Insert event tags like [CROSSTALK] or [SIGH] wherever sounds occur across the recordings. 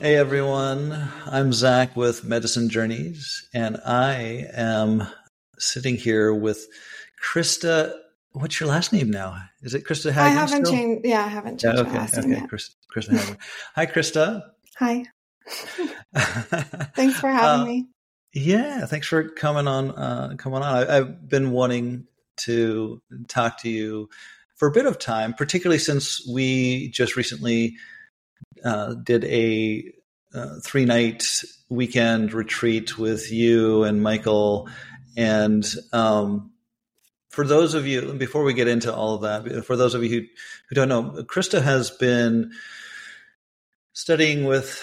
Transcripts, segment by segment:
Hey everyone, I'm Zach with Medicine Journeys, and I am sitting here with Krista. What's your last name now? Is it Krista Hagman? I haven't still? changed. Yeah, I haven't changed Yeah, my last okay, name. Krista, Krista Hagman. Hi, Krista. Hi. [LAUGHS] Thanks for having Uh, me. Yeah, thanks for coming on. Uh, coming on. I, I've been wanting to talk to you for a bit of time, particularly since we just recently uh, did a uh, three night weekend retreat with you and Michael. And um, for those of you, before we get into all of that, for those of you who, who don't know, Krista has been studying with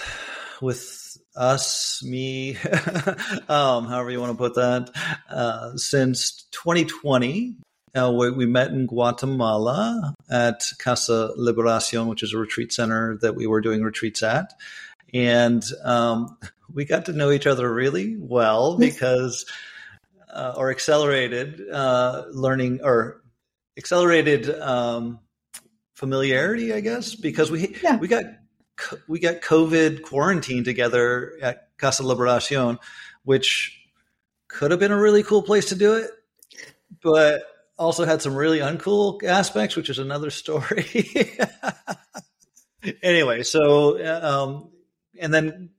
with us, me, [LAUGHS] um, however you want to put that, uh, since 2020. Uh, we, we met in Guatemala at Casa Liberacion, which is a retreat center that we were doing retreats at. And um, we got to know each other really well because, uh, or accelerated uh, learning or accelerated um, familiarity, I guess, because we Yeah. we got we got COVID quarantine together at Casa Liberacion, which could have been a really cool place to do it, but also had some really uncool aspects, which is another story. [LAUGHS] anyway, so um, and then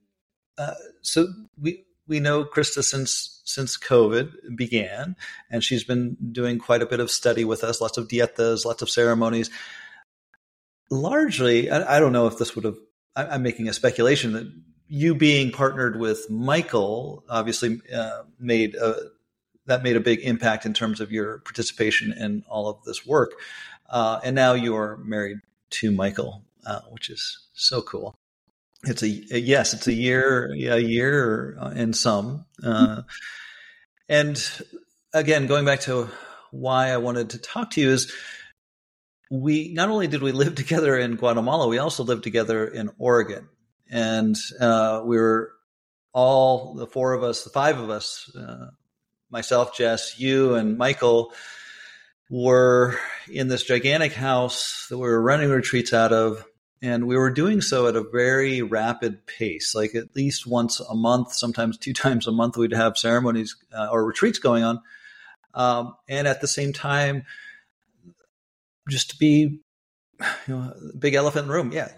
uh, so we we know Krista since since COVID began, and she's been doing quite a bit of study with us, lots of dietas, lots of ceremonies. Largely, I, I don't know if this would have. I, I'm making a speculation that you being partnered with Michael obviously uh, made a, that made a big impact in terms of your participation in all of this work, uh, and now you are married to Michael, uh, which is so cool. It's a, yes, it's a year, a year and some, uh, and again, going back to why I wanted to talk to you is we not only did we live [LAUGHS] together in Guatemala, we also lived together in Oregon, and uh, we were all the four of us, the five of us, uh, myself, Jess, you, and Michael were in this gigantic house that we were running retreats out of. And we were doing so at a very rapid pace, like at least once a month, sometimes two [LAUGHS] times a month, we'd have ceremonies uh, or retreats going on. Um, and at the same time, just to be you know, big elephant in the room. Yeah,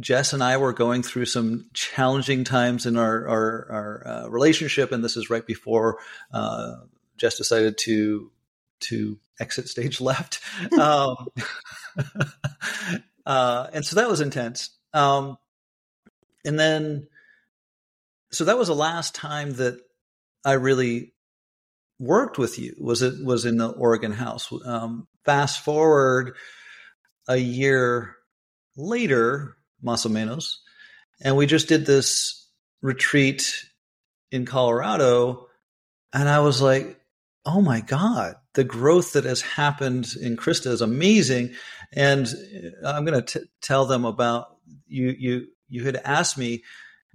Jess and I were going through some challenging times in our our, our uh, relationship, and this is right before uh, Jess decided to to exit stage [LAUGHS] left, um, [LAUGHS] uh, and so that was intense. Um, and then, so that was the last time that I really worked with you. Was it was in the Oregon house? Um, fast forward a year later, más o menos, and we just did this retreat in Colorado, and I was like, "Oh my god, the growth that has happened in Krista is amazing." And uh, I'm going to tell them about you. You you had asked me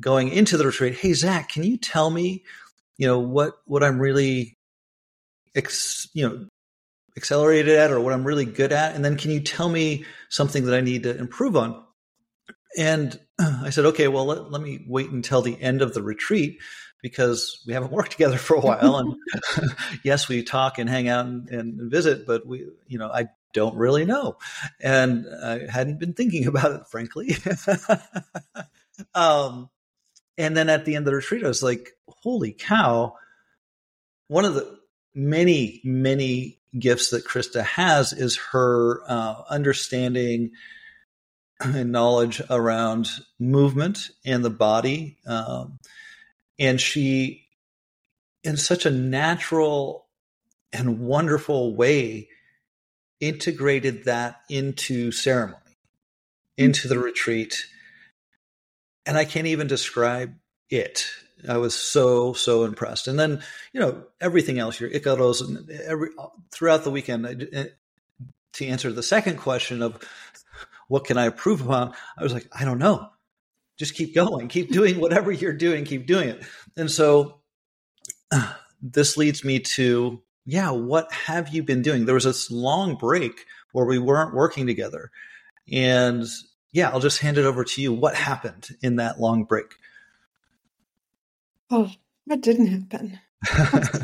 going into the retreat, "Hey Zach, can you tell me, you know, what what I'm really, ex, you know." accelerated at or what I'm really good at? And then can you tell me something that I need to improve on? And [CLEARS THROAT] I said, okay, well, let, let me wait until the end of the retreat because we haven't [LAUGHS] worked together for a while. And [LAUGHS] yes, we talk and hang out and, and, visit, but we, you know, I don't really know. And I hadn't been thinking [LAUGHS] about it, frankly. um, and then at the end of the retreat, I was like, holy cow. One of the many, many gifts that Krista has is her uh, understanding [CLEARS THROAT] and knowledge around movement and the body. Um, and she, in such a natural and wonderful way, integrated that into ceremony, hmm. into the retreat. And I can't even describe it. I was so so impressed, and then you know everything else, your icaros, and every throughout the weekend, I, eh, to answer the second question of what can I improve upon, I was like, I don't know. Just keep going, [LAUGHS] keep doing whatever you're doing, keep doing it. And so uh, [SIGHS] this leads me to, yeah, what have you been doing? There was this long break where we weren't working together. And yeah, I'll just hand it over to you. What happened in that long break? Oh, what didn't happen? [LAUGHS]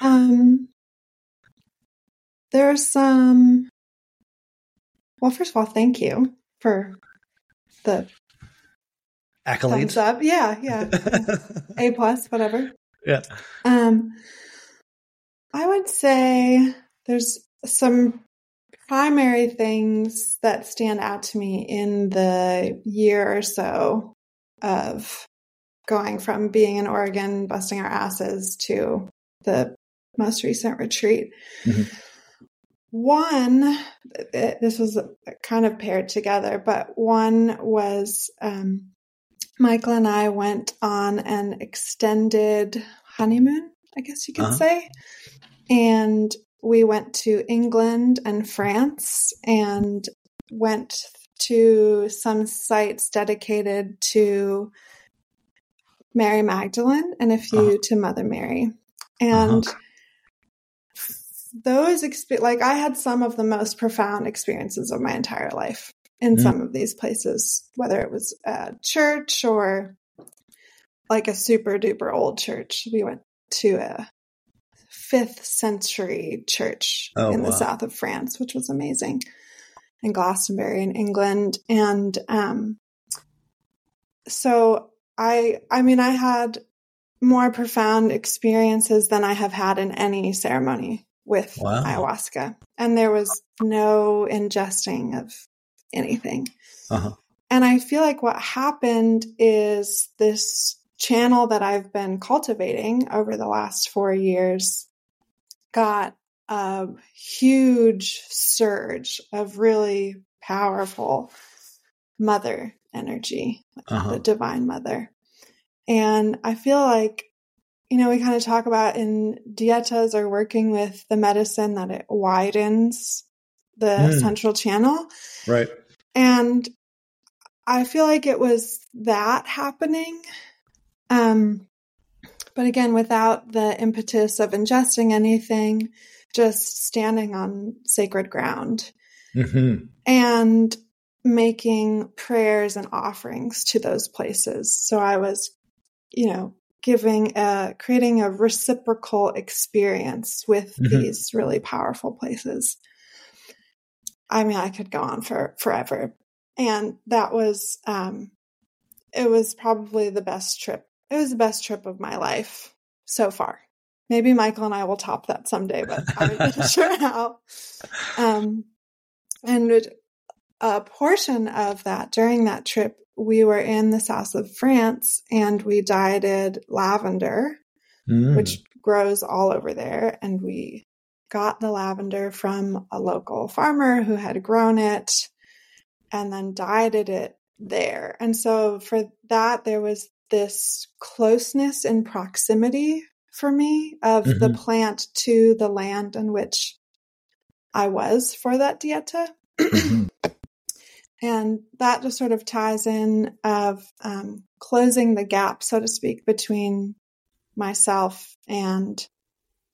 um, there's some. Well, first of all, thank you for the accolades. Thumbs up. Yeah, yeah. [LAUGHS] a plus, whatever. Yeah. Um, I would say there's some primary things that stand out to me in the year or so of going from being in Oregon, busting our asses, to the most recent retreat. Mm-hmm. One, this was kind of paired together, but one was um, Michael and I went on an extended honeymoon, I guess you could uh-huh. say. And we went to England and France and went to some sites dedicated to Mary Magdalene and a few uh-huh. to Mother Mary. And uh-huh. Those exp- like I had some of the most profound experiences of my entire life in mm. some of these places, whether it was a church or like a super duper old church. We went to a fifth century church oh, in wow. the south of France, which was amazing, in Glastonbury in England. And um, so I I mean I had more profound experiences than I have had in any ceremony with wow. ayahuasca. And there was no ingesting of anything. Uh-huh. And I feel like what happened is this channel that I've been cultivating over the last four years got a huge surge of really powerful mother energy, uh-huh. the divine mother. And I feel like, you know, we kind of talk about in dietas or working with the medicine that it widens the mm. central channel. Right. And I feel like it was that happening. Um, but again, without the impetus of ingesting anything, just standing on sacred ground. Mm-hmm. And making prayers and offerings to those places. So I was, you know, giving a creating a reciprocal experience with mm-hmm. these really powerful places. I mean, I could go on for forever. And that was um it was probably the best trip. It was the best trip of my life so far. Maybe Michael and I will top that someday, but I'm not [LAUGHS] sure how. Um and a portion of that during that trip, we were in the south of France and we dieted lavender, mm. which grows all over there. And we got the lavender from a local farmer who had grown it and then dieted it there. And so for that, there was this closeness in proximity for me of mm-hmm. the plant to the land in which I was for that dieta. [CLEARS THROAT] And that just sort of ties in of um, closing the gap, so to speak, between myself and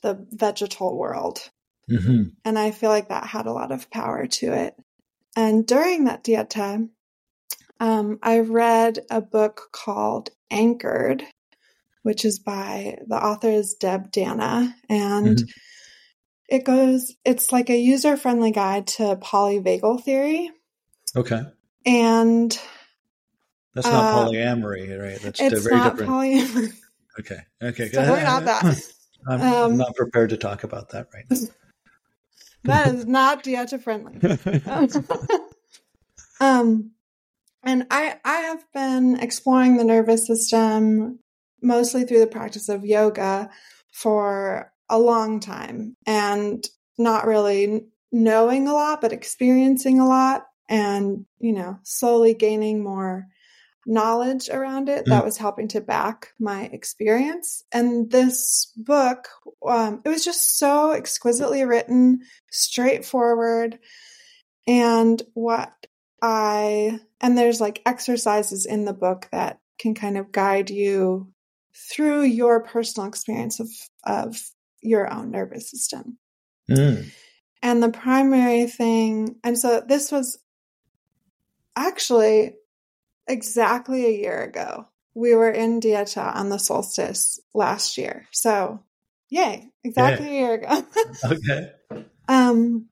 the vegetal world. Mm-hmm. And I feel like that had a lot of power to it. And during that dieta, um, I read a book called Anchored, which is by the author is Deb Dana. And mm-hmm. it goes, it's like a user friendly guide to polyvagal theory. Okay. And that's not uh, polyamory, right? That's it's very not different. Polyamory. [LAUGHS] Okay. Okay. It's definitely not that. [LAUGHS] I'm, um, I'm, not prepared to talk about that right now. [LAUGHS] that is not dieta friendly. um, and I I have been exploring the nervous system mostly through the practice of yoga for a long time and not really knowing a lot but experiencing a lot and, you know, slowly gaining more knowledge around it that was helping to back my experience. And this book, um, it was just so exquisitely written, straightforward. And what I, and there's like exercises in the book that can kind of guide you through your personal experience of, of your own nervous system. Mm. And the primary thing, and so this was actually exactly a year ago. We were in Dieta on the solstice last year. So, yay, exactly yeah. a year ago. [LAUGHS] okay. Um,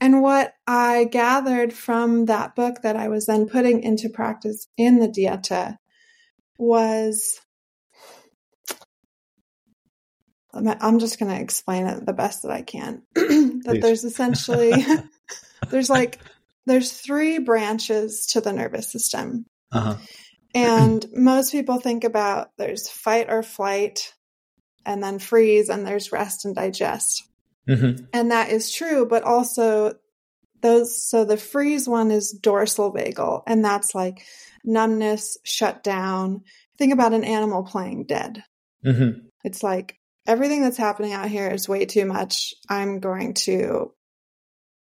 and what I gathered from that book that I was then putting into practice in the Dieta was I'm just going to explain it the best that I can. [CLEARS THROAT] that Please. there's essentially [LAUGHS] there's like there's three branches to the nervous system. Uh-huh. And [CLEARS THROAT] most people think about there's fight or flight and then freeze and there's rest and digest. Mm-hmm. And that is true, but also those so the freeze one is dorsal vagal and that's like numbness, shut down. Think about an animal playing dead. Mm-hmm. It's like everything that's happening out here is way too much. I'm going to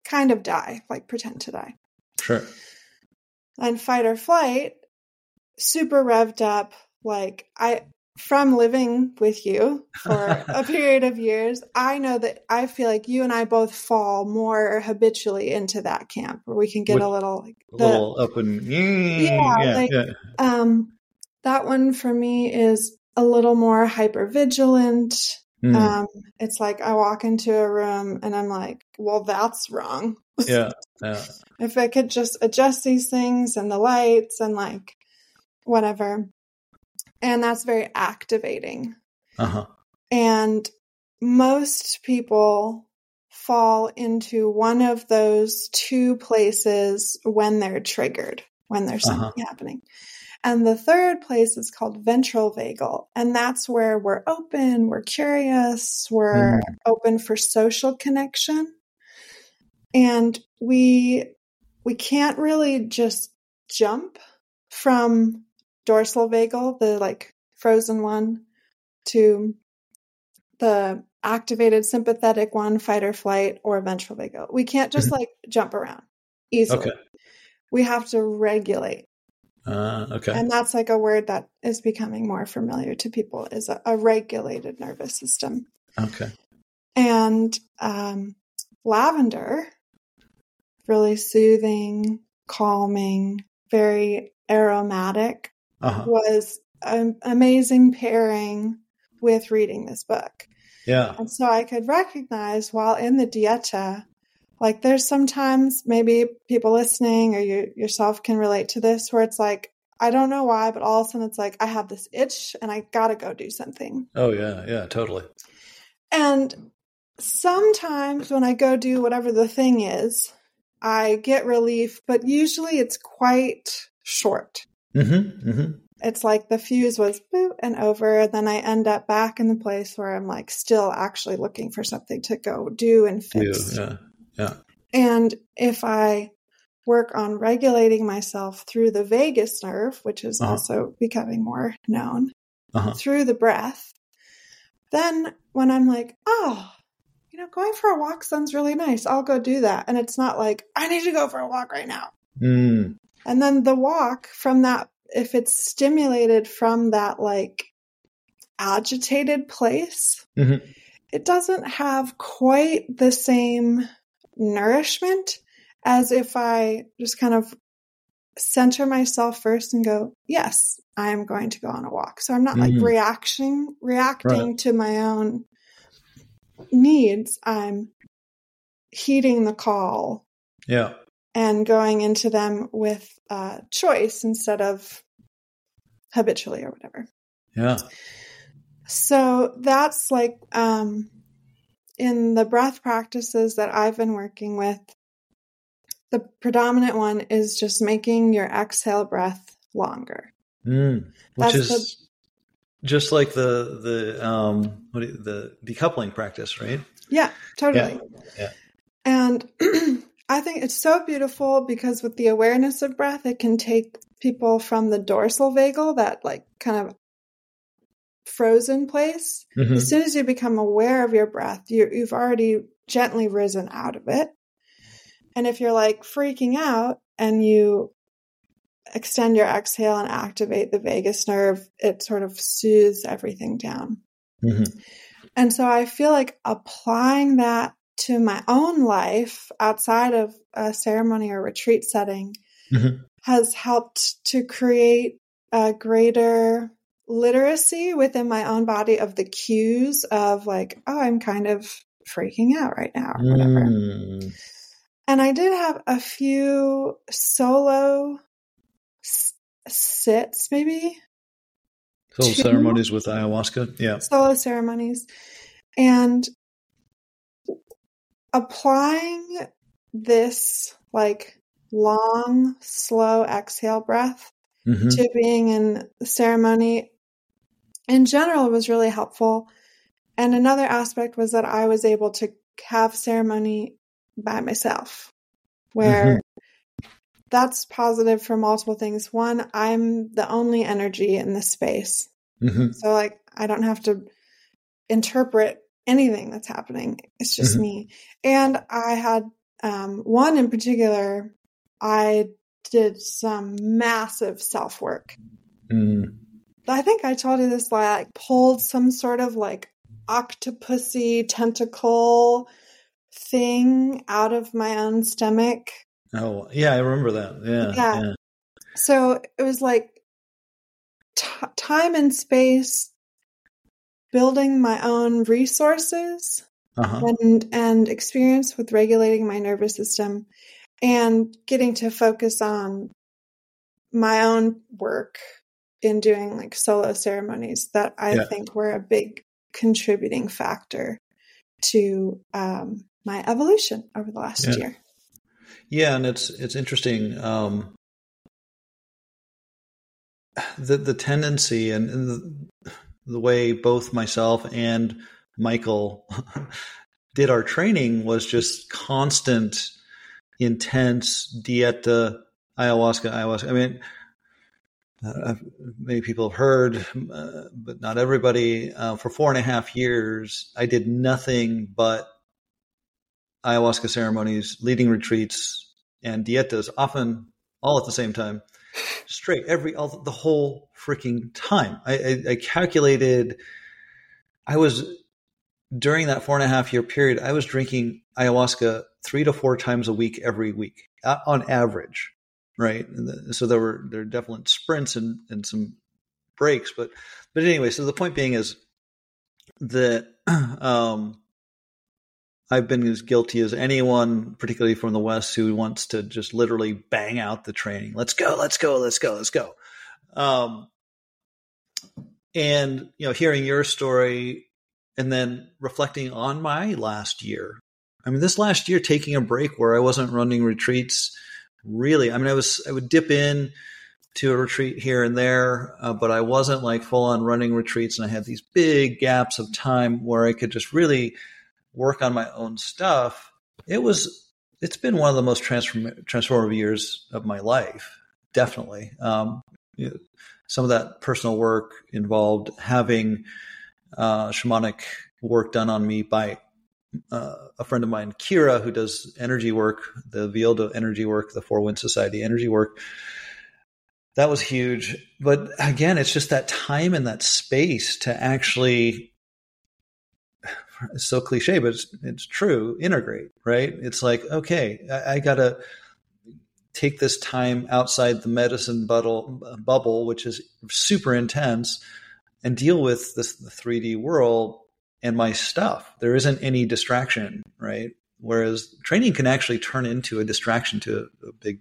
kind of die, like pretend to die. Sure. And fight or flight, super revved up. Like I, from living with you for [LAUGHS] a period of years, I know that I feel like you and I both fall more habitually into that camp where we can get With, a little, like, the, a little up and yeah, yeah, like, yeah. um, that one for me is a little more hyper vigilant. Mm. Um, it's like I walk into a room and I'm like, well, that's wrong. Yeah. [LAUGHS] yeah. if I could just adjust these things and the lights and like whatever. And that's very activating. Uh-huh. And most people fall into one of those two places when they're triggered, when there's uh-huh. something uh-huh. happening. And the third place is called ventral vagal. And that's where we're open, we're curious, we're mm. open for social connection. And we we can't really just jump from dorsal vagal, the like frozen one, to the activated sympathetic one, fight or flight, or ventral vagal. We can't just mm-hmm. like jump around easily. Okay. We have to regulate. Uh, okay. And that's like a word that is becoming more familiar to people is a, a regulated nervous system. Okay. And um, lavender, really soothing, calming, very aromatic, uh-huh. was an amazing pairing with reading this book. Yeah. And so I could recognize while in the dieta like there's sometimes maybe people listening or you yourself can relate to this where it's like, I don't know why, but all of a sudden it's like, I have this itch and I gotta go do something. Oh, yeah, yeah, totally. And sometimes when I go do whatever the thing is, I get relief, but usually it's quite short. Mm-hmm, mm-hmm. It's like the fuse was boop and over, and then I end up back in the place where I'm like still actually looking for something to go do and fix. yeah. Yeah. And if I work on regulating myself through the vagus nerve, which is uh-huh. also becoming more known, uh-huh. through the breath, then when I'm like, oh, you know, going for a walk sounds really nice, I'll go do that. And it's not like, I need to go for a walk right now. Mm. And then the walk from that, if it's stimulated from that like agitated place, mm-hmm. it doesn't have quite the same nourishment as if I just kind of center myself first and go, yes, I am going to go on a walk. So I'm not mm-hmm. like reacting, reacting right. to my own needs. I'm heeding the call. Yeah. And going into them with uh, choice instead of habitually or whatever. Yeah. So that's like um in the breath practices that I've been working with, the predominant one is just making your exhale breath longer. Mm, which That's is the, just like the the um what you, the decoupling practice, right? Yeah, totally. Yeah. yeah. And [CLEARS THROAT] I think it's so beautiful because with the awareness of breath, it can take people from the dorsal vagal, that like kind of frozen place. Mhm. As soon as you become aware of your breath, you, you've already gently risen out of it. And if you're like freaking out and you extend your exhale and activate the vagus nerve, it sort of soothes everything down. Mhm. And so I feel like applying that to my own life outside of a ceremony or retreat setting Mhm. has helped to create a greater literacy within my own body of the cues of like, oh, I'm kind of freaking out right now or whatever. Mm. And I did have a few solo s- sits, maybe So Two- ceremonies with ayahuasca. Yeah. solo ceremonies and applying this like long slow exhale breath Mhm. to being in ceremony in general it was really helpful and another aspect was that i was able to have ceremony by myself where that's positive for multiple things one i'm the only energy in the space Mhm. so like I don't have to interpret anything that's happening. It's just Mhm. me. And I had um, one in particular. I did some massive self work. Mm. I think I told you this. Like, pulled some sort of like octopusy tentacle thing out of my own stomach. Oh, yeah, I remember that. Yeah. Yeah. Yeah. So it was like t- time and space building my own resources Uh-huh. and and experience with regulating my nervous system and getting to focus on my own work in doing like solo ceremonies that I Yeah. think were a big contributing factor to um, my evolution over the last Yeah. year. Yeah, and it's it's interesting. Um, the the tendency and, and the, the way both myself and Michael [LAUGHS] did our training was just constant, intense dieta, ayahuasca, ayahuasca. I mean, uh, many people have heard, uh, but not everybody. Uh, for four and a half years, I did nothing but ayahuasca ceremonies, leading retreats, and dietas, often all at the same time, straight every all, the whole freaking time. I, I, I calculated. I was during that four and a half year period. I was drinking ayahuasca three to four times a week every week uh, on average, right? The, so there were there definite sprints and and some breaks, but but anyway. So the point being is that [CLEARS THROAT] um, I've been as guilty as anyone, particularly from the West, who wants to just literally bang out the training. Let's go, let's go, let's go, let's go. Um, and you know, hearing your story and then reflecting on my last year. I mean, this last year, taking a break where I wasn't running retreats. Really, I mean, I was I would dip in to a retreat here and there, uh, but I wasn't like full on running retreats, and I had these big gaps of time where I could just really work on my own stuff. It was it's been one of the most transform, transformative years of my life, definitely. Um, you know, some of that personal work involved having uh, shamanic work done on me by uh, a friend of mine, Kira, who does energy work, the Villoldo energy work, the Four Wind Society energy work. That was huge. But again, it's just that time and that space to actually it's so cliche, but it's, it's true. Integrate, right? It's like, okay, I, I got to take this time outside the medicine bubble, bubble, which is super intense, and deal with this the 3D world and my stuff. There isn't any distraction, right? Whereas training can actually turn into a distraction to a big,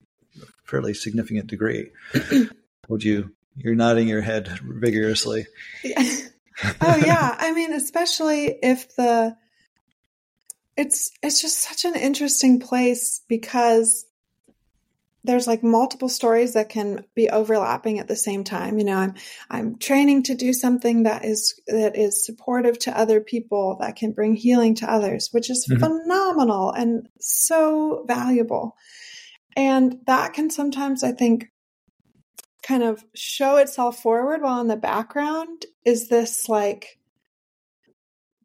fairly significant degree. [CLEARS THROAT] Would you? You're nodding your head vigorously. [LAUGHS] oh yeah, I mean, especially if the it's it's just such an interesting place because there's like multiple stories that can be overlapping at the same time. You know, I'm I'm training to do something that is that is supportive to other people that can bring healing to others, which is Mhm. phenomenal and so valuable. And that can sometimes I think kind of show itself forward while in the background is this like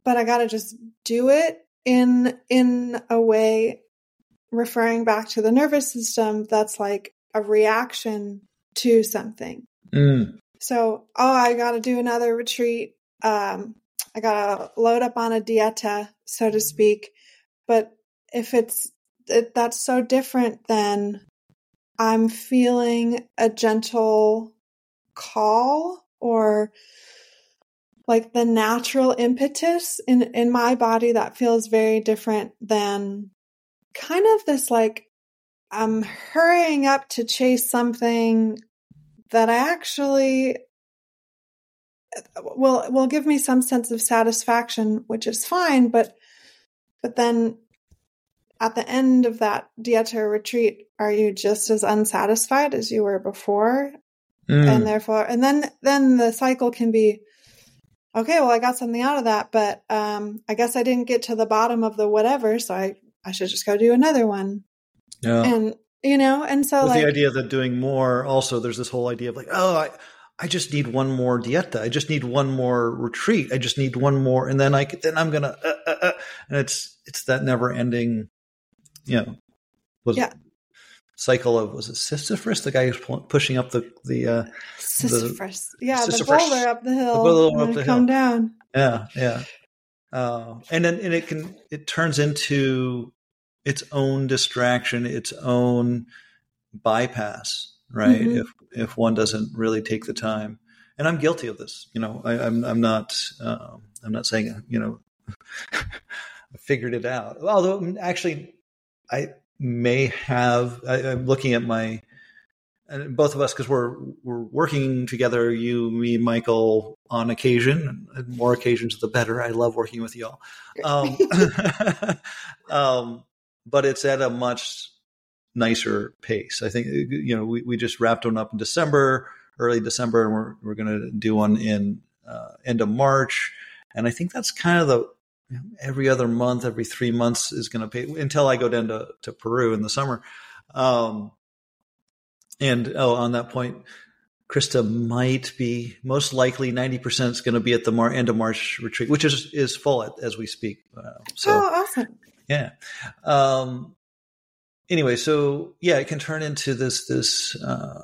but I got to just do it in in a way referring back to the nervous system that's like a reaction to something. Mm. So, oh, I got to do another retreat. Um, I got to load up on a dieta, so to speak. But if it's it, that's so different than I'm feeling a gentle call or like the natural impetus in in my body that feels very different than kind of this like I'm hurrying up to chase something that I actually will will give me some sense of satisfaction, which is fine, but but then at the end of that dieta retreat, are you just as unsatisfied as you were before? Mm. And therefore, and then then the cycle can be okay. Well, I got something out of that, but um, I guess I didn't get to the bottom of the whatever, so I I should just go do another one. Yeah, and you know, and so With like the idea that doing more. Also, there's this whole idea of like, oh, I I just need one more dieta. I just need one more retreat. I just need one more, and then I then I'm gonna, uh, uh, uh, and it's it's that never ending, you know, was yeah. cycle of was it Sisyphus, the guy who's pushing up the the uh, Sisyphus, the, yeah, Sisyphus, the boulder up the hill, the boulder up the come hill. down. Yeah, yeah, uh, and then and it can it turns into its own distraction, its own bypass right? Mm-hmm. If if one doesn't really take the time, and I'm guilty of this. You know, I, am I'm, I'm not um, I'm not saying you know [LAUGHS] I figured it out. Although mm, actually, I may have. I, am looking at my and both of us because we're we're working together. You, me, Michael, on occasion. And more occasions, the better. I love working with y'all. [LAUGHS] Um, [LAUGHS] um, but it's at a much nicer pace. I think you know we, we just wrapped one up in December, early December, and we're we're going to do one in uh, end of March. And I think that's kind of the every other month, every three months is going to pay until I go down to, to Peru in the summer. Um, and oh, on that point, Krista might be most likely 90% is going to be at the Mar- end of March retreat, which is, is full at, as we speak. Uh, so, oh, awesome. Yeah. Um, anyway, so yeah, it can turn into this this uh,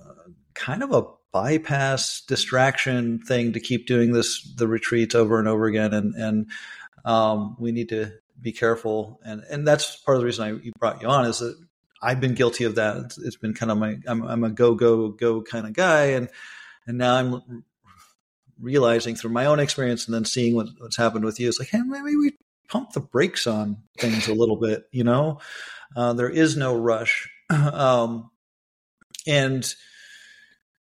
kind of a bypass distraction thing to keep doing this the retreats over and over again, and and um, we need to be careful, and and that's part of the reason I brought you on is that I've been guilty of that. it's, it's been kind of my I'm, I'm a go go go kind of guy, and and now I'm realizing through my own experience and then seeing what, what's happened with you it's like, hey, maybe we pump the brakes on things a little bit, you know? Uh, there is no rush. [CLEARS THROAT] Um, and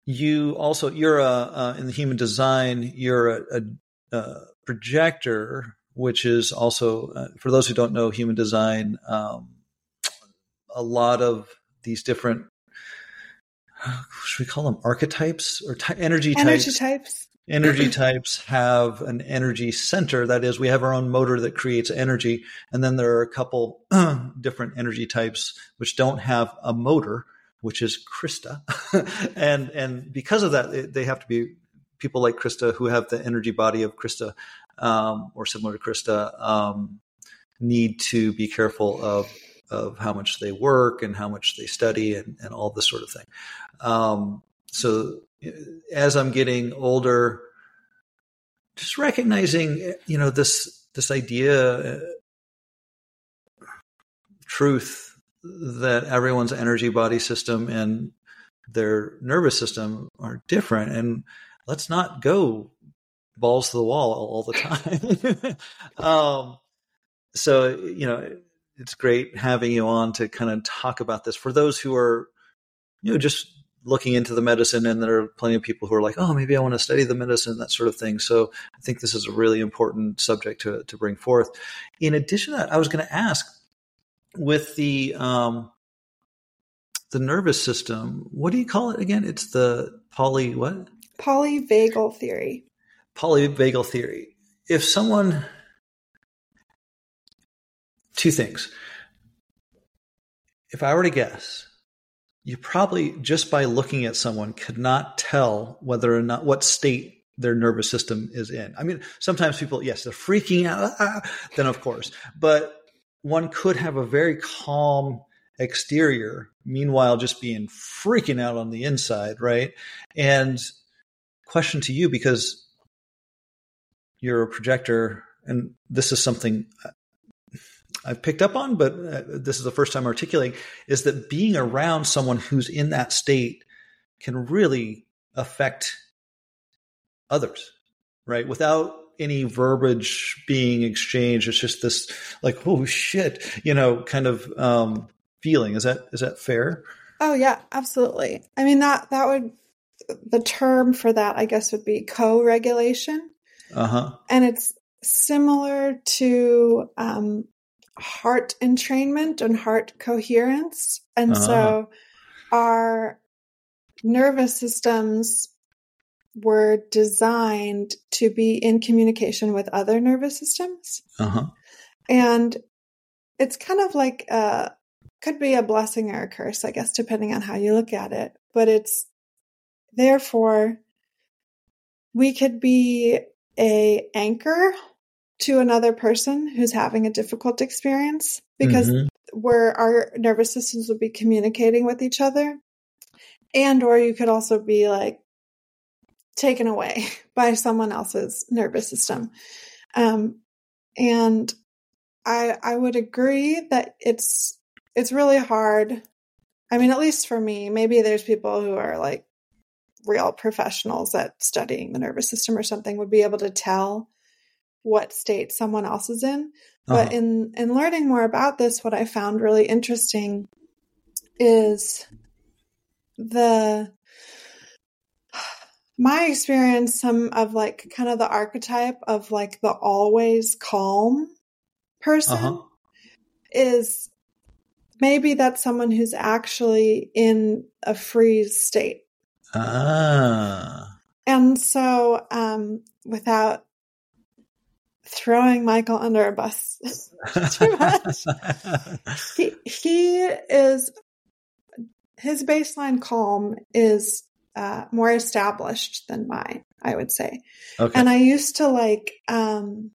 you also, you're a, uh, in the human design, you're a, a, a projector, which is also, uh, for those who don't know human design, um, a lot of these different should we call them archetypes or ty- energy, energy types? types energy [CLEARS THROAT] types have an energy center. That is, we have our own motor that creates energy. And then there are a couple [CLEARS THROAT] different energy types which don't have a motor, which is Krista. [LAUGHS] and, and because of that, they have to be people like Krista who have the energy body of Krista, um, or similar to Krista, um, need to be careful of, of how much they work and how much they study and, and all this sort of thing. Um, so as I'm getting older, just recognizing, you know, this this idea, uh, truth that everyone's energy body system and their nervous system are different, and let's not go balls to the wall all the time. [LAUGHS] um, so you know, it's great having you on to kind of talk about this for those who are, you know, just looking into the medicine and there are plenty of people who are like oh maybe i want to study the medicine that sort of thing. So i think this is a really important subject to, to bring forth. In addition to that i was going to ask with the um, the nervous system what do you call it again? It's the poly what? Polyvagal theory. Polyvagal theory. If someone two things. If i were to guess you probably just by looking at someone could not tell whether or not what state their nervous system is in. I mean, sometimes people, yes, they're freaking out, ah, then of course, but one could have a very calm exterior, meanwhile, just being freaking out on the inside, right? And question to you, because you're a projector, and this is something I've picked up on, but uh, this is the first time articulating, is that being around someone who's in that state can really affect others, right? Without any verbiage being exchanged. It's just this like, oh shit, you know, kind of um, feeling. Is that is that fair? Oh yeah, absolutely. I mean that that would the term for that I guess would be co-regulation. Uh-huh. And it's similar to um, heart entrainment and heart coherence. And uh-huh. so our nervous systems were designed to be in communication with other nervous systems. Uh-huh. And it's kind of like a could be a blessing or a curse, I guess, depending on how you look at it. But it's therefore we could be a anchor to another person who's having a difficult experience because mm-hmm. where our nervous systems would be communicating with each other and or you could also be like taken away [LAUGHS] by someone else's nervous system. Um, and I I would agree that it's it's really hard. I mean, at least for me, maybe there's people who are like real professionals at studying the nervous system or something would be able to tell what state someone else is in. But uh-huh. in in learning more about this, what I found really interesting is the my experience some of like kind of the archetype of like the always calm person uh-huh. is maybe that's someone who's actually in a freeze state ah and so um without throwing michael under a bus [LAUGHS] too much [LAUGHS] he, he is his baseline calm is uh, more established than mine, I would say. Okay. And I used to like um,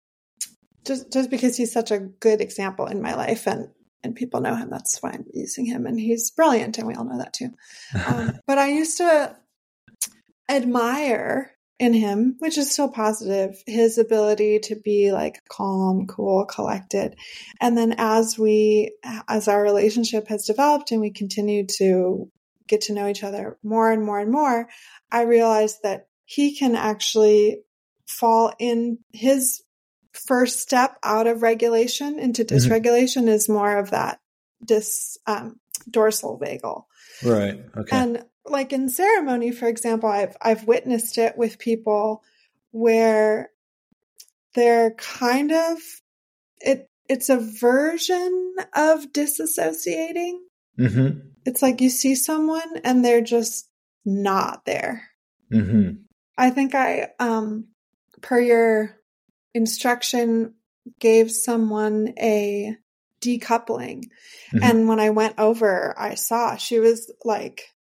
just just because he's such a good example in my life, and and people know him. That's why I'm using him, and he's brilliant, and we all know that too. Um, [LAUGHS] but I used to admire in him, which is still positive, his ability to be like calm, cool, collected. And then as we, as our relationship has developed and we continue to get to know each other more and more and more, I realized that he can actually fall in his first step out of regulation into mm-hmm. dysregulation mm-hmm. is more of that dis um, dorsal vagal. Right. Okay. And like in ceremony, for example, I've I've witnessed it with people where they're kind of it it's a version of disassociating. Mm-hmm it's like you see someone and they're just not there. Mm-hmm. I think I, um, per your instruction, gave someone a decoupling. Mm-hmm. And when I went over, I saw she was like,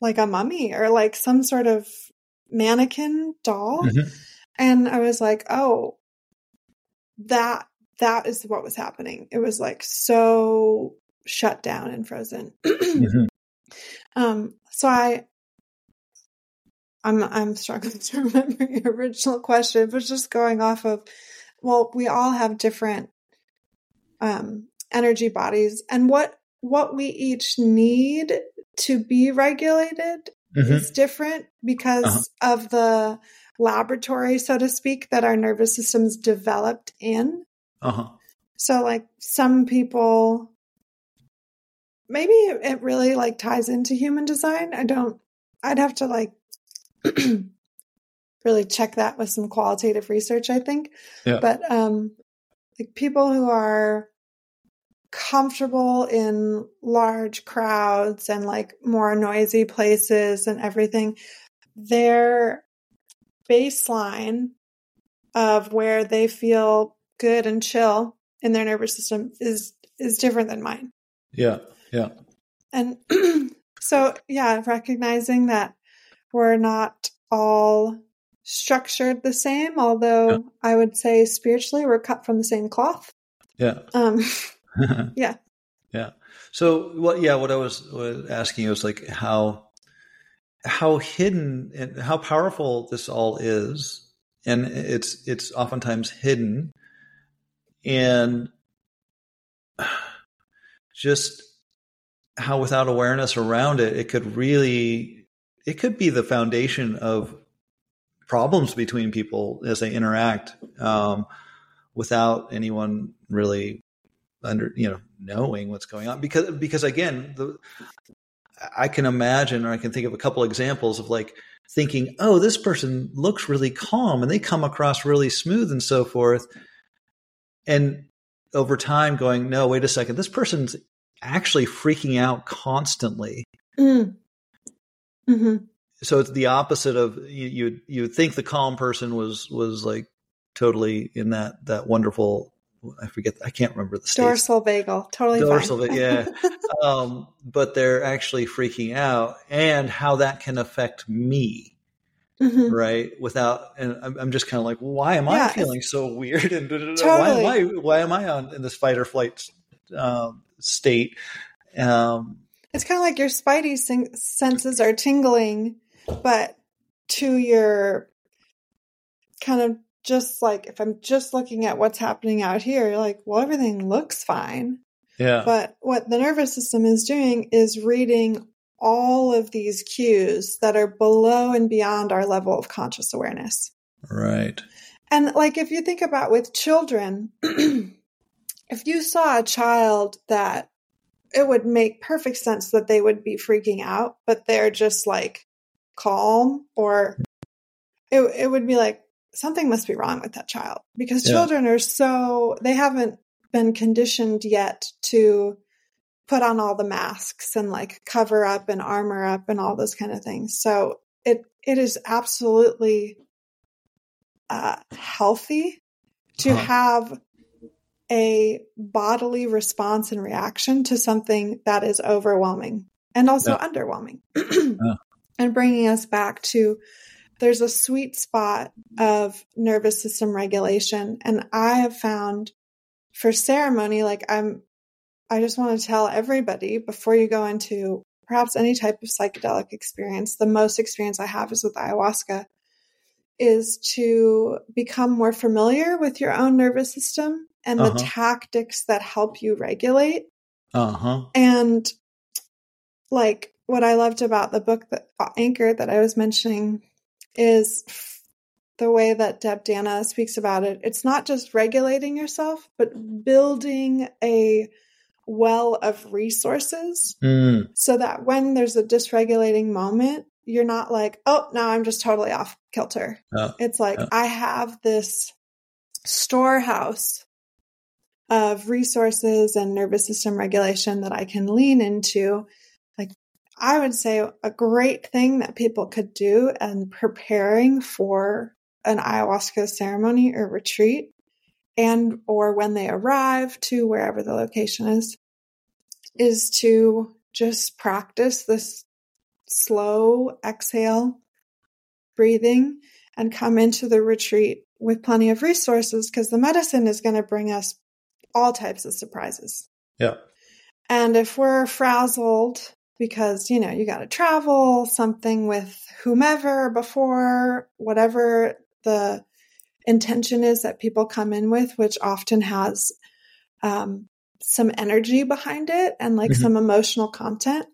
like a mummy or like some sort of mannequin doll. Mm-hmm. And I was like, oh, that, that is what was happening. It was like so shut down and frozen. [CLEARS THROAT] mm-hmm. um, so I, I'm I'm struggling [LAUGHS] to remember your original question, but just going off of, well, we all have different um, energy bodies, and what what we each need to be regulated mm-hmm. is different because uh-huh. of the laboratory, so to speak, that our nervous systems developed in. Uh-huh. So, like some people maybe it really like ties into human design. I don't, I'd have to like [CLEARS THROAT] really check that with some qualitative research, I think. Yeah. But, um, like people who are comfortable in large crowds and like more noisy places and everything, their baseline of where they feel good and chill in their nervous system is is different than mine. Yeah. Yeah. And [CLEARS THROAT] So, yeah, recognizing that we're not all structured the same, although yeah. I would say spiritually we're cut from the same cloth. Yeah. Um, [LAUGHS] [LAUGHS] yeah. Yeah. So what? Yeah, what I was, was asking was like how how hidden and how powerful this all is, and it's it's oftentimes hidden, and [SIGHS] just how without awareness around it, it could really it could be the foundation of problems between people as they interact um, without anyone really under you know knowing what's going on because because again the I can imagine or I can think of a couple examples of like thinking oh this person looks really calm and they come across really smooth and so forth and over time going no wait a second this person's actually freaking out constantly mm. mm-hmm. so it's the opposite of you you you think the calm person was was like totally in that that wonderful I forget, I can't remember the states. Dorsal vagal, totally dorsal, fine. yeah. [LAUGHS] um, but they're actually freaking out, and how that can affect me, mm-hmm. right? Without, and I'm, I'm just kind of like, why am yeah, I feeling so weird? [LAUGHS] And totally. why am I, why am I on in this fight or flight um, state? Um, it's kind of like your spidey senses are tingling, but to your kind of just like if I'm just looking at what's happening out here, you're like, well, everything looks fine. Yeah. But what the nervous system is doing is reading all of these cues that are below and beyond our level of conscious awareness. Right. And like if you think about with children, [CLEARS THROAT] if you saw a child that it would make perfect sense that they would be freaking out, but they're just like calm or it, it would be like, something must be wrong with that child because yeah. children are so they haven't been conditioned yet to put on all the masks and like cover up and armor up and all those kind of things. So it it is absolutely uh, healthy to uh-huh. have a bodily response and reaction to something that is overwhelming and also yeah. underwhelming, [CLEARS THROAT] yeah. and bringing us back to there's a sweet spot of nervous system regulation. And I have found for ceremony, like I'm, I just want to tell everybody before you go into perhaps any type of psychedelic experience, the most experience I have is with ayahuasca, is to become more familiar with your own nervous system and uh-huh. the tactics that help you regulate. Uh-huh. And like what I loved about the book that Anchor that I was mentioning is the way that Deb Dana speaks about it. It's not just regulating yourself, but building a well of resources mm. so that when there's a dysregulating moment, you're not like, oh, now I'm just totally off kilter. Oh, it's like, oh. I have this storehouse of resources and nervous system regulation that I can lean into I would say a great thing that people could do and preparing for an ayahuasca ceremony or retreat and or when they arrive to wherever the location is is to just practice this slow exhale breathing and come into the retreat with plenty of resources because the medicine is going to bring us all types of surprises. Yeah. And if we're frazzled because, you know, you got to travel something with whomever before, whatever the intention is that people come in with, which often has um, some energy behind it and like mm-hmm. some emotional content.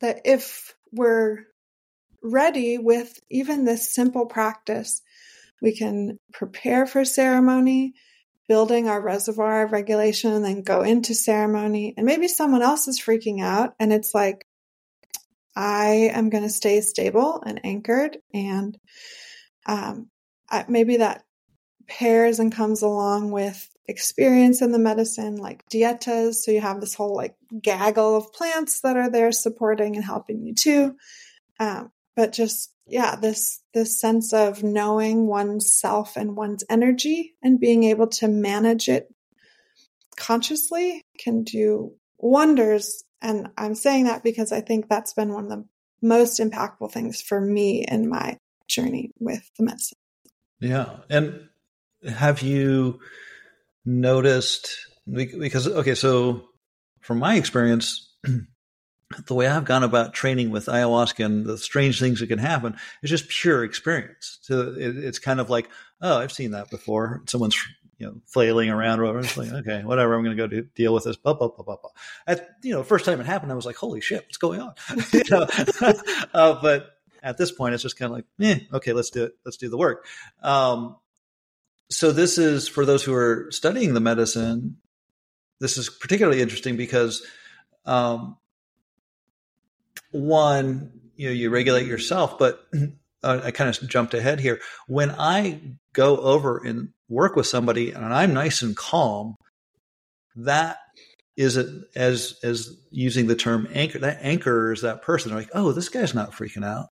That if we're ready with even this simple practice, we can prepare for ceremony, building our reservoir of regulation and then go into ceremony. And maybe someone else is freaking out and it's like, I am going to stay stable and anchored. And um, I, maybe that pairs and comes along with experience in the medicine, like dietas. So you have this whole like gaggle of plants that are there supporting and helping you too. Um, but just yeah this this sense of knowing oneself and one's energy and being able to manage it consciously can do wonders And I'm saying that because I think that's been one of the most impactful things for me in my journey with the medicine. Yeah. And have you noticed because okay, so from my experience, [CLEARS THROAT] the way I've gone about training with ayahuasca and the strange things that can happen is just pure experience. So it, it's kind of like, oh, I've seen that before. Someone's you know flailing around or whatever. It's like, okay, whatever. I'm going to go deal with this. Blah, blah, blah, blah, blah. At, you know, first time it happened, I was like, holy shit, what's going on? [LAUGHS] you know? [LAUGHS] uh, but at this point, it's just kind of like, eh, okay, let's do it. Let's do the work. Um, so this is for those who are studying the medicine. This is particularly interesting because um, one, you know, you regulate yourself, but [CLEARS THROAT] uh, I kind of jumped ahead here. When I go over and work with somebody and I'm nice and calm, that is it as as using the term anchor that anchors that person. They're like oh this guy's not freaking out.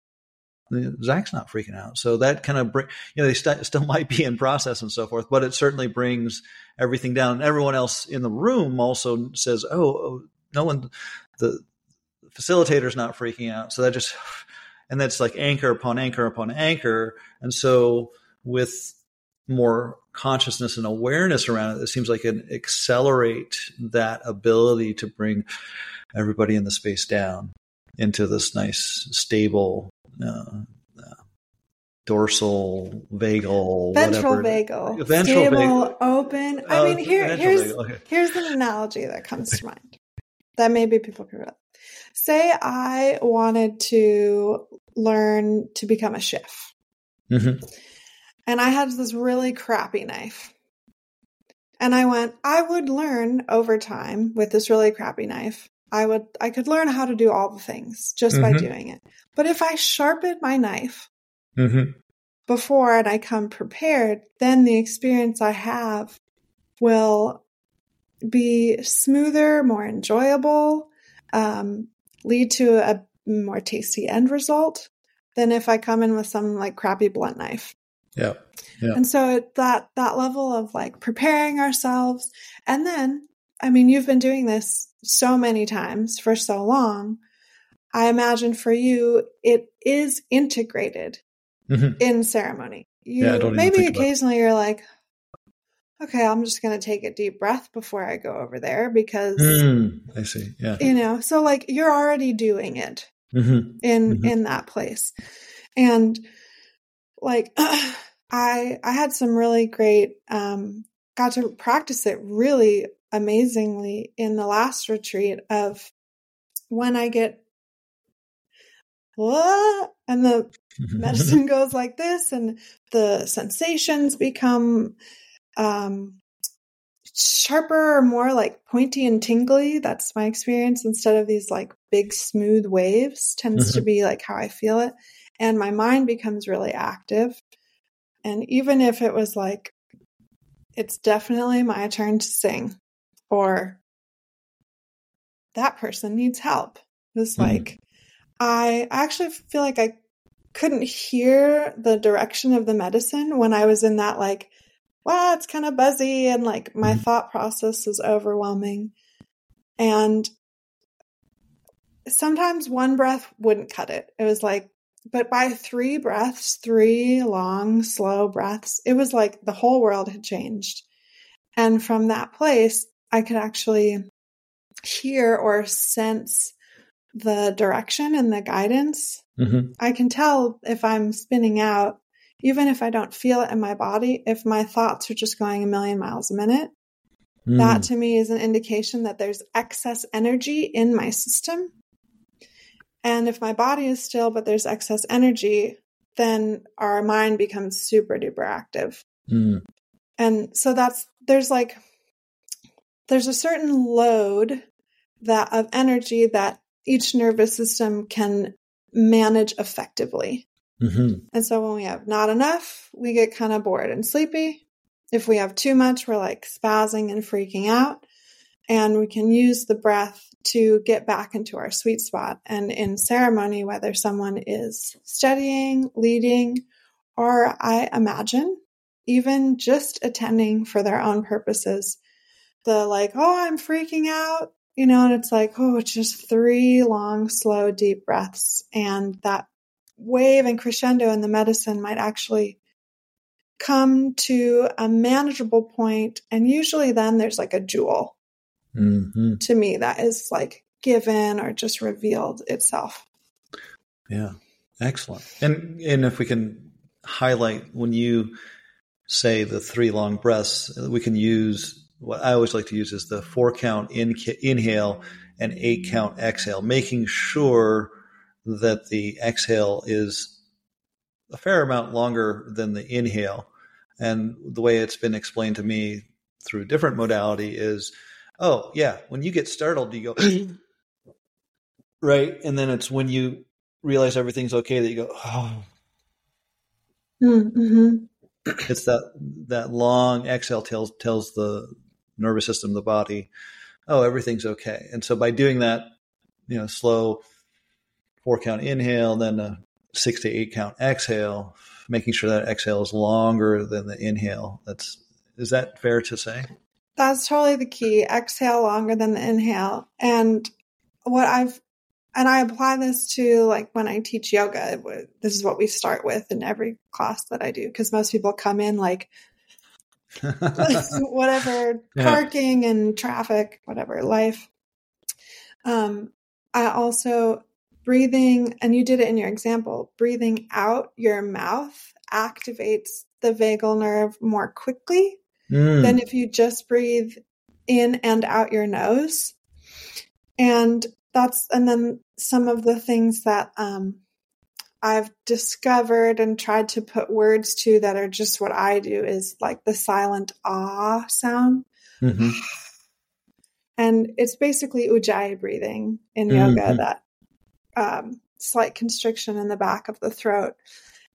Zach's not freaking out. So that kind of bring you know they st- still [LAUGHS] might be in process and so forth but it certainly brings everything down. And everyone else in the room also says oh, oh no one the facilitator's not freaking out. So that just, and that's like anchor upon anchor upon anchor. And so with more consciousness and awareness around it, it seems like it accelerate that ability to bring everybody in the space down into this nice, stable, uh, uh, dorsal, vagal, ventral vagal, ventral stable, vagal. open. I uh, mean, here, here's okay. here's an analogy that comes to mind that maybe people can relate say I wanted to learn to become a chef. Mm-hmm. And I had this really crappy knife. And I went, I would learn over time with this really crappy knife. I would, I could learn how to do all the things just mm-hmm. by doing it. But if I sharpen my knife mm-hmm. before and I come prepared, then the experience I have will be smoother, more enjoyable, um, lead to a more tasty end result than if I come in with some like crappy blunt knife. Yeah. yeah. And so that that level of like preparing ourselves and then I mean you've been doing this so many times for so long. I imagine for you it is integrated mm-hmm. in ceremony. You yeah, maybe occasionally you're like okay, I'm just going to take a deep breath before I go over there because mm, I see. Yeah. You know, so like you're already doing it mm-hmm. in mm-hmm. in that place. And like [SIGHS] I I had some really great um got to practice it really amazingly in the last retreat of when I get what [LAUGHS] and the [LAUGHS] medicine goes like this and the sensations become um, sharper or more like pointy and tingly. That's my experience instead of these like big smooth waves tends mm-hmm. to be like how I feel it. And my mind becomes really active. And even if it was like, it's definitely my turn to sing or that person needs help. It's mm-hmm. like, I actually feel like I couldn't hear the direction of the medicine when I was in that like wow, it's kind of buzzy and like my mm-hmm. thought process is overwhelming. And sometimes one breath wouldn't cut it. It was like, but by three breaths, three long, slow breaths, it was like the whole world had changed. And from that place, I could actually hear or sense the direction and the guidance. Mm-hmm. I can tell if I'm spinning out even if I don't feel it in my body, if my thoughts are just going a million miles a minute, mm. that to me is an indication that there's excess energy in my system. And if my body is still, but there's excess energy, then our mind becomes super duper active. Mm. And so that's, there's like, there's a certain load that of energy that each nervous system can manage effectively. Mm-hmm. And so when we have not enough, we get kind of bored and sleepy. If we have too much, we're like spazzing and freaking out. And we can use the breath to get back into our sweet spot. And in ceremony, whether someone is studying, leading, or I imagine even just attending for their own purposes, the like, oh, I'm freaking out you know, and it's like, oh, it's just three long, slow, deep breaths. And that wave and crescendo in the medicine might actually come to a manageable point and usually then there's like a jewel Mm-hmm. to me that is like given or just revealed itself Yeah, excellent. And and if we can highlight when you say the three long breaths, we can use what I always like to use is the four count in, inhale and eight count exhale, making sure that the exhale is a fair amount longer than the inhale. And the way it's been explained to me through different modality is, oh yeah, when you get startled, you go [CLEARS THROAT] right, and then it's when you realize everything's okay that you go, oh, mm-hmm. it's that that long exhale tells tells the nervous system, the body, oh, everything's okay. And so by doing that, you know, slow four count inhale, then a six to eight count exhale, making sure that exhale is longer than the inhale. That's is that fair to say? That's totally the key. Exhale longer than the inhale. And what I've, and I apply this to like when I teach yoga, this is what we start with in every class that I do. Cause most people come in like, [LAUGHS] [LAUGHS] whatever, Yeah. parking and traffic, whatever, life. Um, I also breathing, and you did it in your example, breathing out your mouth activates the vagal nerve more quickly Mm. than if you just breathe in and out your nose. And that's, and then some of the things that um, I've discovered and tried to put words to that are just what I do is like the silent ah sound. Mhm. And it's basically ujjayi breathing in yoga, Mhm. that um, slight constriction in the back of the throat.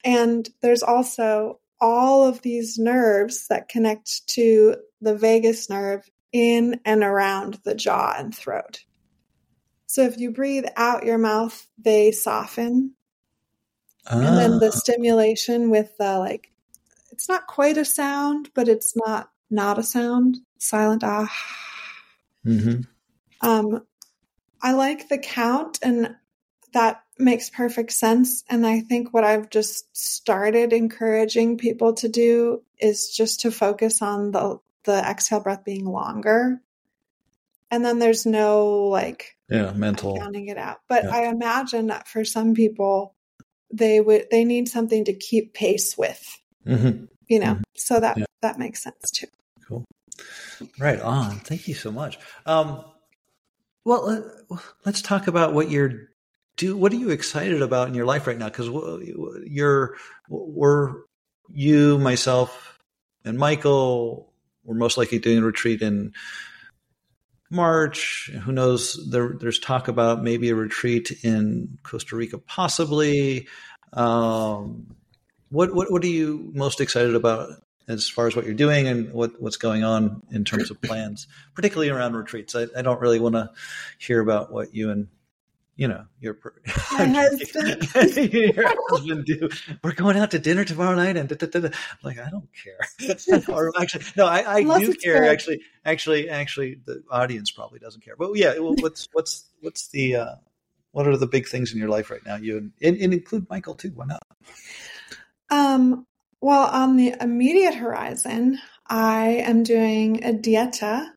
And there's also all of these nerves that connect to the vagus nerve in and around the jaw and throat. So if you breathe out your mouth, they soften. And then the Ah. stimulation with the like, it's not quite a sound, but it's not not a sound. Silent ah. Mhm. Um, I like the count, and that makes perfect sense. And I think what I've just started encouraging people to do is just to focus on the the exhale breath being longer. And then there's no like Yeah, mental. counting it out. But Yeah. I imagine that for some people, they would they need something to keep pace with, Mhm. you know. Mhm. So that Yeah. that makes sense too. Cool. Right on. Thank you so much. Um, well, uh, let's talk about what you're do. What are you excited about in your life right now? Because you're we're you, myself, and Michael. We're most likely doing a retreat in March. Who knows? There, there's talk about maybe a retreat in Costa Rica, possibly. Um, what what what are you most excited about as far as what you're doing and what, what's going on in terms of plans, particularly around retreats. I, I don't really want to hear about what you and you know your [LAUGHS] My husband. [LAUGHS] your husband do. We're going out to dinner tomorrow night, and da, da, da, like I don't care. [LAUGHS] or actually, no, I, I do care. good. Actually, actually, actually, the audience probably doesn't care. But yeah, well, what's what's what's the uh, what are the big things in your life right now? You and, and, and include Michael too. Why not? Um, well, on the immediate horizon, I am doing a dieta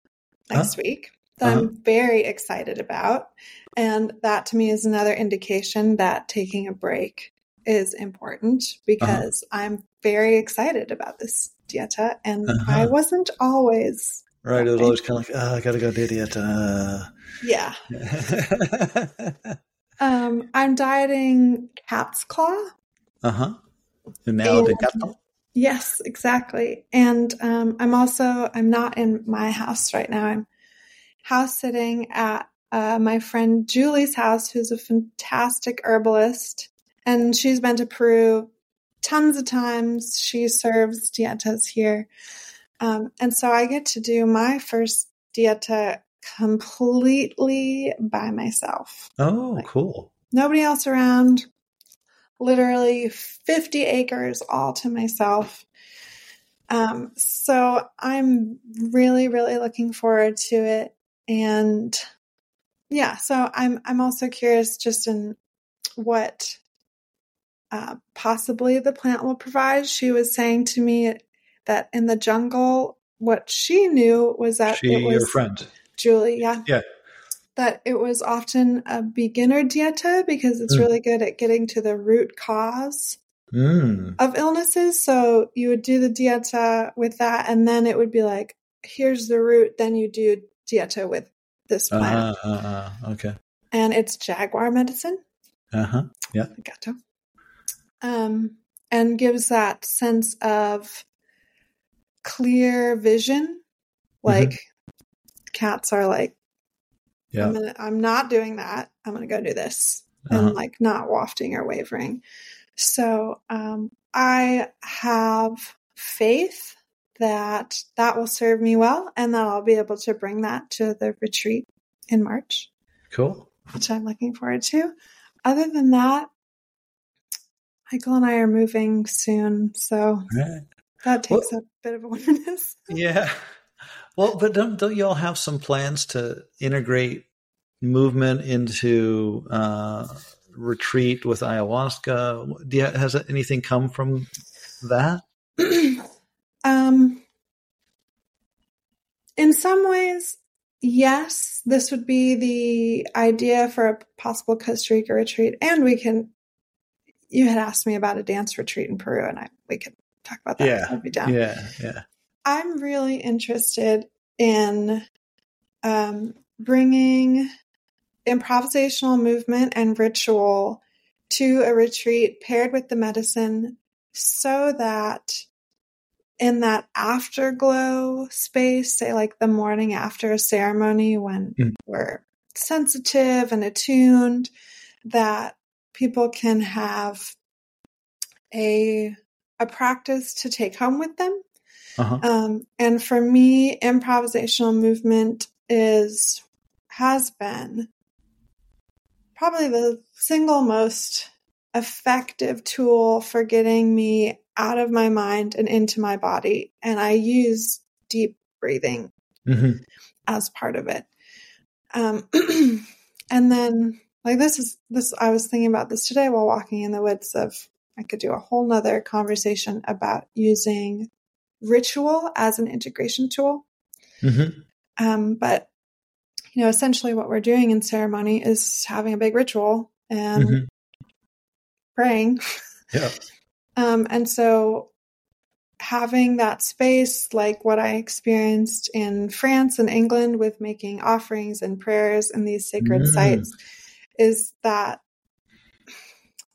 next week that Uh-huh. I'm very excited about. And that to me is another indication that taking a break is important because I'm very excited about this dieta. And I Uh-huh. wasn't always, Right. It was always kind of like, oh, I got to go idiot. Uh. yeah. [LAUGHS] Um, I'm dieting cat's claw. uh huh. And now And- the gato. Yes, exactly. And um, I'm also I'm not in my house right now. I'm house sitting at uh, my friend Julie's house, who's a fantastic herbalist, and she's been to Peru tons of times. She serves dietas here, um, and so I get to do my first dieta completely by myself. Oh, cool. Nobody else around. Literally 50 acres all to myself. Um, so I'm really, really looking forward to it. And yeah, so I'm I'm also curious just in what uh, possibly the plant will provide. She was saying to me that in the jungle, what she knew was that she, it was your friend. Julie, yeah, Yeah. that it was often a beginner dieta because it's Mm. really good at getting to the root cause Mm. of illnesses. So you would do the dieta with that, and then it would be like, here's the root. Then you do dieta with this plant, Uh-huh, uh-huh. Okay. and it's jaguar medicine, Uh-huh. Yeah. Gato, um, and gives that sense of clear vision. Like cats are like, Yeah. I'm, gonna, I'm not doing that. I'm going to go do this. Uh-huh. and like not wafting or wavering. So um, I have faith that that will serve me well and that I'll be able to bring that to the retreat in March, Cool. which I'm looking forward to. Other than that, Michael and I are moving soon, so right. that takes a bit of awareness. [LAUGHS] Yeah. Well, but don't don't you all have some plans to integrate movement into uh, retreat with ayahuasca? You, has anything come from that? [CLEARS THROAT] um, in some ways, yes, this would be the idea for a possible Costa Rica retreat, and we can. You had asked me about a dance retreat in Peru, and I we could talk about that. Yeah. I'd be down. Yeah, yeah. I'm really interested in um, bringing improvisational movement and ritual to a retreat paired with the medicine so that in that afterglow space, say like the morning after a ceremony when Mm. we're sensitive and attuned, that people can have a a practice to take home with them Uh-huh. um, and for me, improvisational movement is has been probably the single most effective tool for getting me out of my mind and into my body. And I use deep breathing hmm as part of it. Um, [CLEARS THROAT] and then like this is this I was thinking about this today while walking in the woods of I could do a whole nother conversation about using ritual as an integration tool. hmm Um, but you know, essentially what we're doing in ceremony is having a big ritual and Mhm. praying. Yeah. [LAUGHS] Um, and so having that space, like what I experienced in France and England with making offerings and prayers in these sacred Mm. sites, is that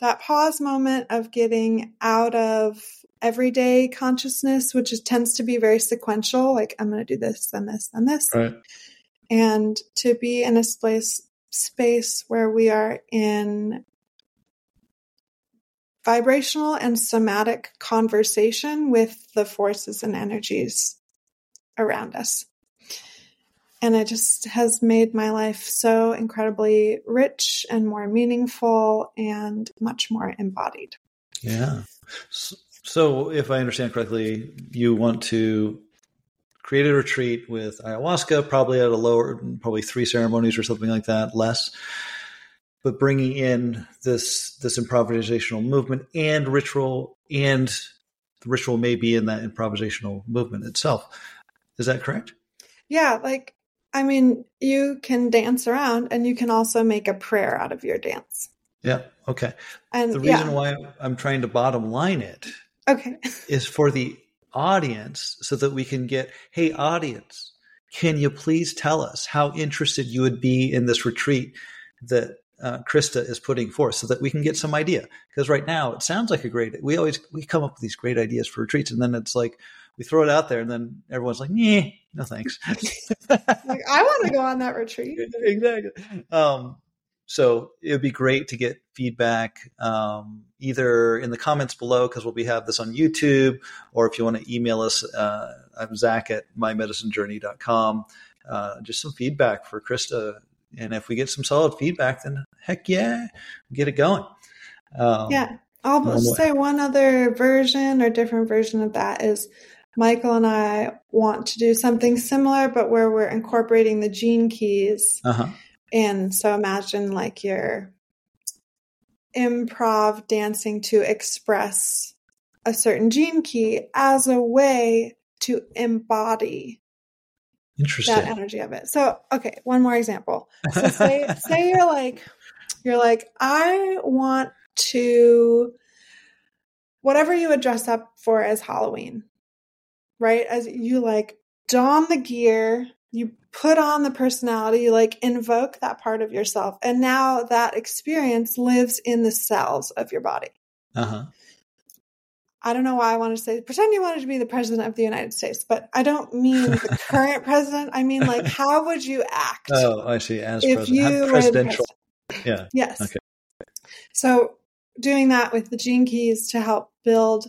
that pause moment of getting out of everyday consciousness, which is, tends to be very sequential, like I'm going to do this, then this, then this, Right. and to be in a space space where we are in vibrational and somatic conversation with the forces and energies around us. And it just has made my life so incredibly rich and more meaningful and much more embodied. Yeah. So, if I understand correctly, you want to create a retreat with ayahuasca, probably at a lower, probably three ceremonies or something like that, less, but bringing in this this improvisational movement and ritual, and the ritual may be in that improvisational movement itself. Is that correct? Yeah, like, I mean, you can dance around and you can also make a prayer out of your dance. Yeah. Okay. And The yeah, reason why I'm trying to bottom line it okay. [LAUGHS] is for the audience so that we can get, hey, audience, can you please tell us how interested you would be in this retreat that uh, Krista is putting forth so that we can get some idea? Because right now it sounds like a great, we always, we come up with these great ideas for retreats and then it's like, we throw it out there and then everyone's like, yeah, no thanks. [LAUGHS] Like, I want to go on that retreat. [LAUGHS] exactly. Um, so it would be great to get feedback um, either in the comments below because we'll be have this on YouTube, or if you want to email us, uh, I'm Zach at mymedicinejourney.com. Uh, just some feedback for Krista, and if we get some solid feedback, then heck yeah, get it going. Um, Yeah. I'll say one other version or different version of that is Michael and I want to do something similar, but where we're incorporating the gene keys Uh huh. And so imagine like you're improv dancing to express a certain gene key as a way to embody Interesting. that energy of it. So, okay, one more example. So [LAUGHS] say say you're like you're like I want to whatever you would dress up for as Halloween. Right? As you like don the gear, you put on the personality, you like invoke that part of yourself. And now that experience lives in the cells of your body. Uh-huh. I don't know why I wanted to say pretend you wanted to be the president of the United States, but I don't mean the [LAUGHS] current president. I mean like how would you act? Oh, I see. As if president. you Have were the presidential. president? Yeah. Yes. Okay. So doing that with the gene keys to help build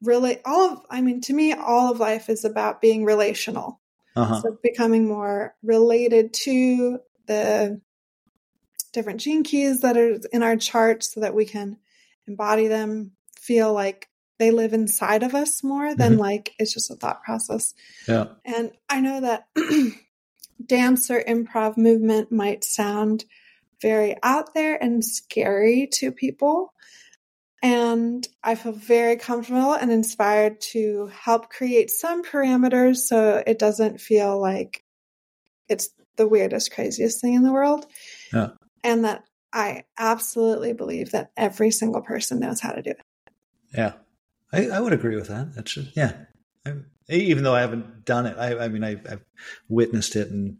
really all of I mean to me all of life is about being relational. Uh-huh. So becoming more related to the different gene keys that are in our chart so that we can embody them, feel like they live inside of us more than Mhm. like it's just a thought process. Yeah. And I know that [CLEARS THROAT] dance or improv movement might sound very out there and scary to people. And I feel very comfortable and inspired to help create some parameters so it doesn't feel like it's the weirdest, craziest thing in the world. Yeah. And that I absolutely believe that every single person knows how to do it. Yeah, I, I would agree with that. That's just, yeah. I, even though I haven't done it, I, I mean, I, I've witnessed it and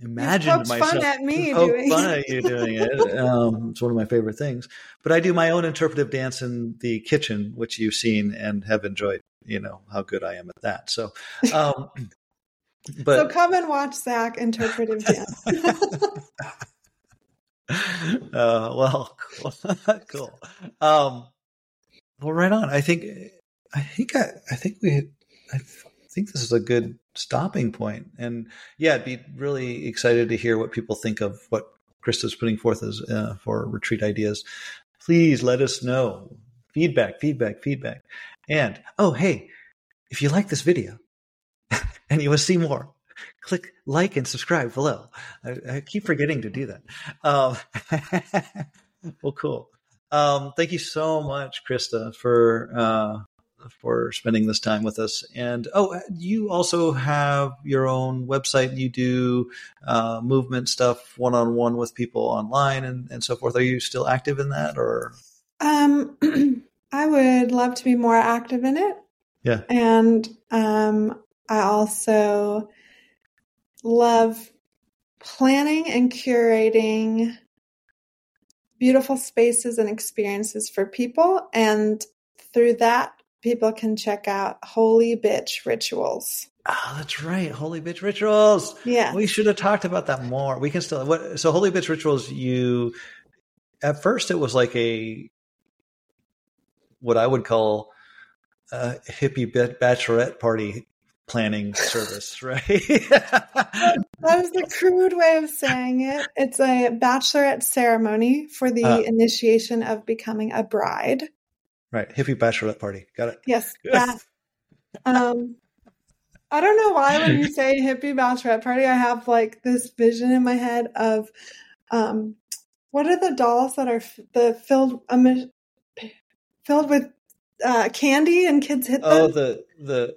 imagined poked fun myself at me doing fun at you doing it. [LAUGHS] Um, it's one of my favorite things. But I do my own interpretive dance in the kitchen, which you've seen and have enjoyed. You know how good I am at that. So, um, [LAUGHS] but so come and watch Zach interpretive dance. [LAUGHS] uh, well, cool. cool. Um, well, right on. I think, I think, I, I think we, I think this is a good stopping point. And yeah, I'd be really excited to hear what people think of what Krista's putting forth as uh, for retreat ideas. Please let us know. Feedback, feedback, feedback. And oh, hey, if you like this video [LAUGHS] and you want to see more, click like and subscribe below. I, I keep forgetting to do that. Um, [LAUGHS] well, cool. Um, thank you so much, Krista, for uh, for spending this time with us. And oh, you also have your own website. You do uh, movement stuff one on one with people online and, and so forth. Are you still active in that, or? Um, [CLEARS THROAT] I would love to be more active in it. Yeah. And um, I also love planning and curating beautiful spaces and experiences for people. And through that, people can check out Holy Bitch Rituals. Oh, that's right. Holy bitch rituals. Yeah. We should have talked about that more. We can still what so holy bitch rituals you at first it was like a what I would call a hippie bachelorette party planning service, [LAUGHS] right? that was the crude way of saying it. It's a bachelorette ceremony for the Uh. initiation of becoming a bride. right. Hippie bachelorette party. Got it. Yes, that. Um, I don't know why when you say hippie bachelorette party, I have like this vision in my head of, um, what are the dolls that are f- the filled um, filled with uh, candy and kids hit them? Oh, the the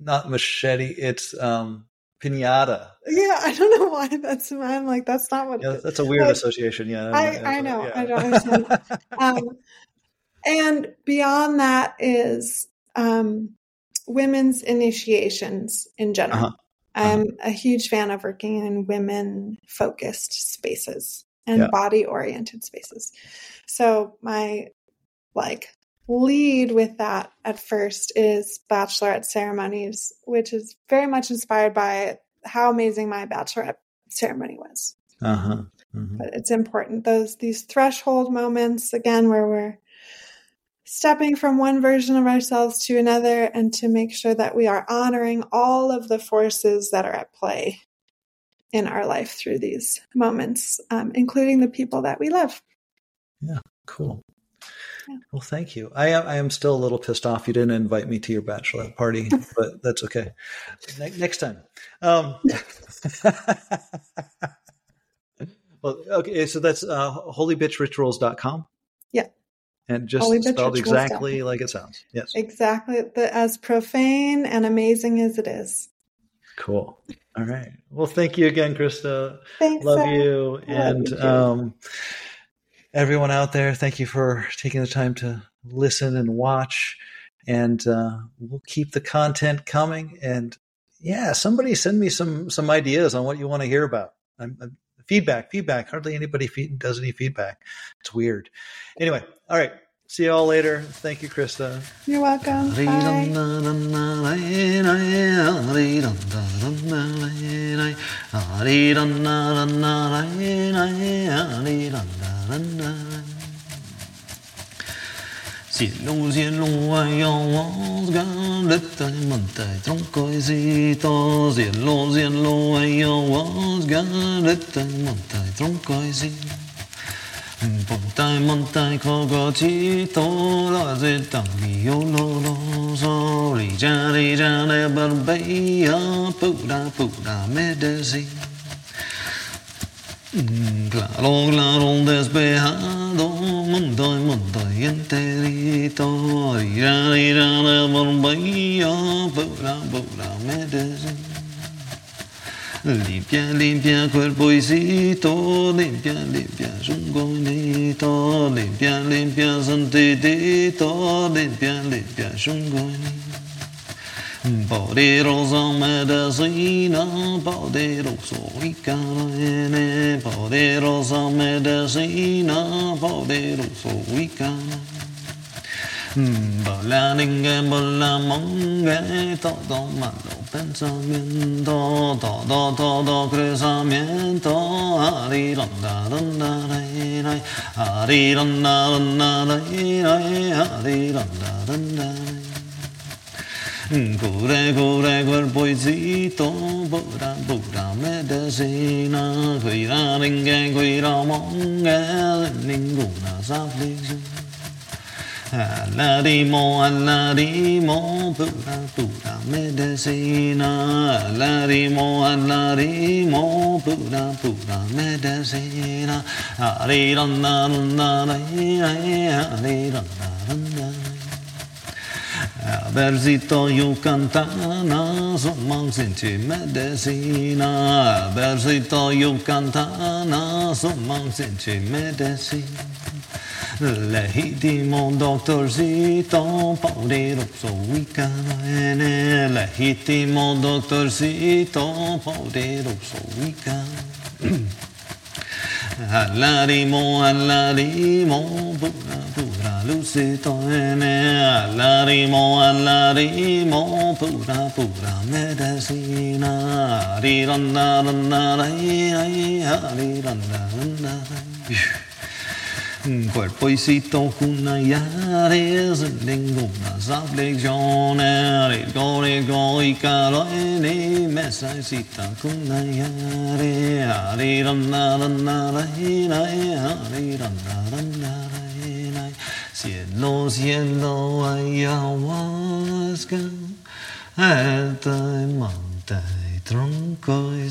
not machete, it's um pinata. yeah, I don't know [LAUGHS] why that's. I'm like that's not what. Yeah, that's a weird But association. Yeah. I- I know. I don't understand. [LAUGHS] Um, and beyond that is um, women's initiations in general. Uh-huh. I'm a huge fan of working in women focused spaces and Yeah. body oriented spaces. So my like lead with that at first is bachelorette ceremonies, which is very much inspired by how amazing my bachelorette ceremony was Uh-huh. Mhm. but it's important those these threshold moments again where we're stepping from one version of ourselves to another and to make sure that we are honoring all of the forces that are at play in our life through these moments um, including the people that we love Yeah, Cool. Well, thank you. I am, I am still a little pissed off you didn't invite me to your bachelorette party, but that's okay. Ne- next time. Um, [LAUGHS] Well, okay, so that's uh, holybitchrituals.com. Yeah. And just spelled exactly like it sounds. Yes. Exactly the, as profane and amazing as it is. Cool. All right. Well, thank you again, Krista. Thanks. Love Sarah. you. and you um, everyone out there, thank you for taking the time to listen and watch. And uh, we'll keep the content coming. And yeah, somebody send me some some ideas on what you want to hear about. I'm, I'm, feedback, feedback. Hardly anybody feed, does any feedback. It's weird. Anyway, all right. See you all later. Thank you, Krista. You're welcome. Bye. na Sinon sinon ayant gan le tai montai troncoisito Sinon sinon ayant gan le tai montai troncoisito Montai montai cogotito la zeta mio no no so Rigia rigia, ne barbeia, pura pura medesina Claro, claro, despejado, mundo y mundo y enterito, ira, ira de bombilla, pura, pura medicina. Limpia, limpia cuerpoicito, limpia, limpia chungoinito, limpia, limpia sentidito, limpia, limpia chungoinito. Poderosa medicina, poderoso Icana, poderosa medicina, poderoso Icana. Bolaninga, bolamonga, todo malo pensamiento, todo, todo cruzamiento, ariranda, randa, rai, rai, ariranda, randa, rai, rai, ariranda, Gure gure guer poizito Bura bura me desina Guira ringe guira monge Ninguna s'affliction Alarimo alarimo Bura bura me desina Alarimo alarimo Bura bura me desina Ariranda randa randa Ariranda randa Berzito Yucantana, somos intima desina. Berzito Yucantana, somos intima desina. Lähiti mon doktor Zito, paudiruxo wikalainen. Lähiti mon doktor Zito, paudiruxo wikalainen. Allarimo, allarimo, pura. lucitoene allarimo allarimo pura pura medesina ri randa randa rai ai ari randa randa rai cuerpo y sito kuna yare zendengo na zabligione rigo rigo i caroene mesa y sita kuna yare ari randa randa rai rai ari randa randa rai Siendo, siendo ayahuasca, alta y monta y tronco y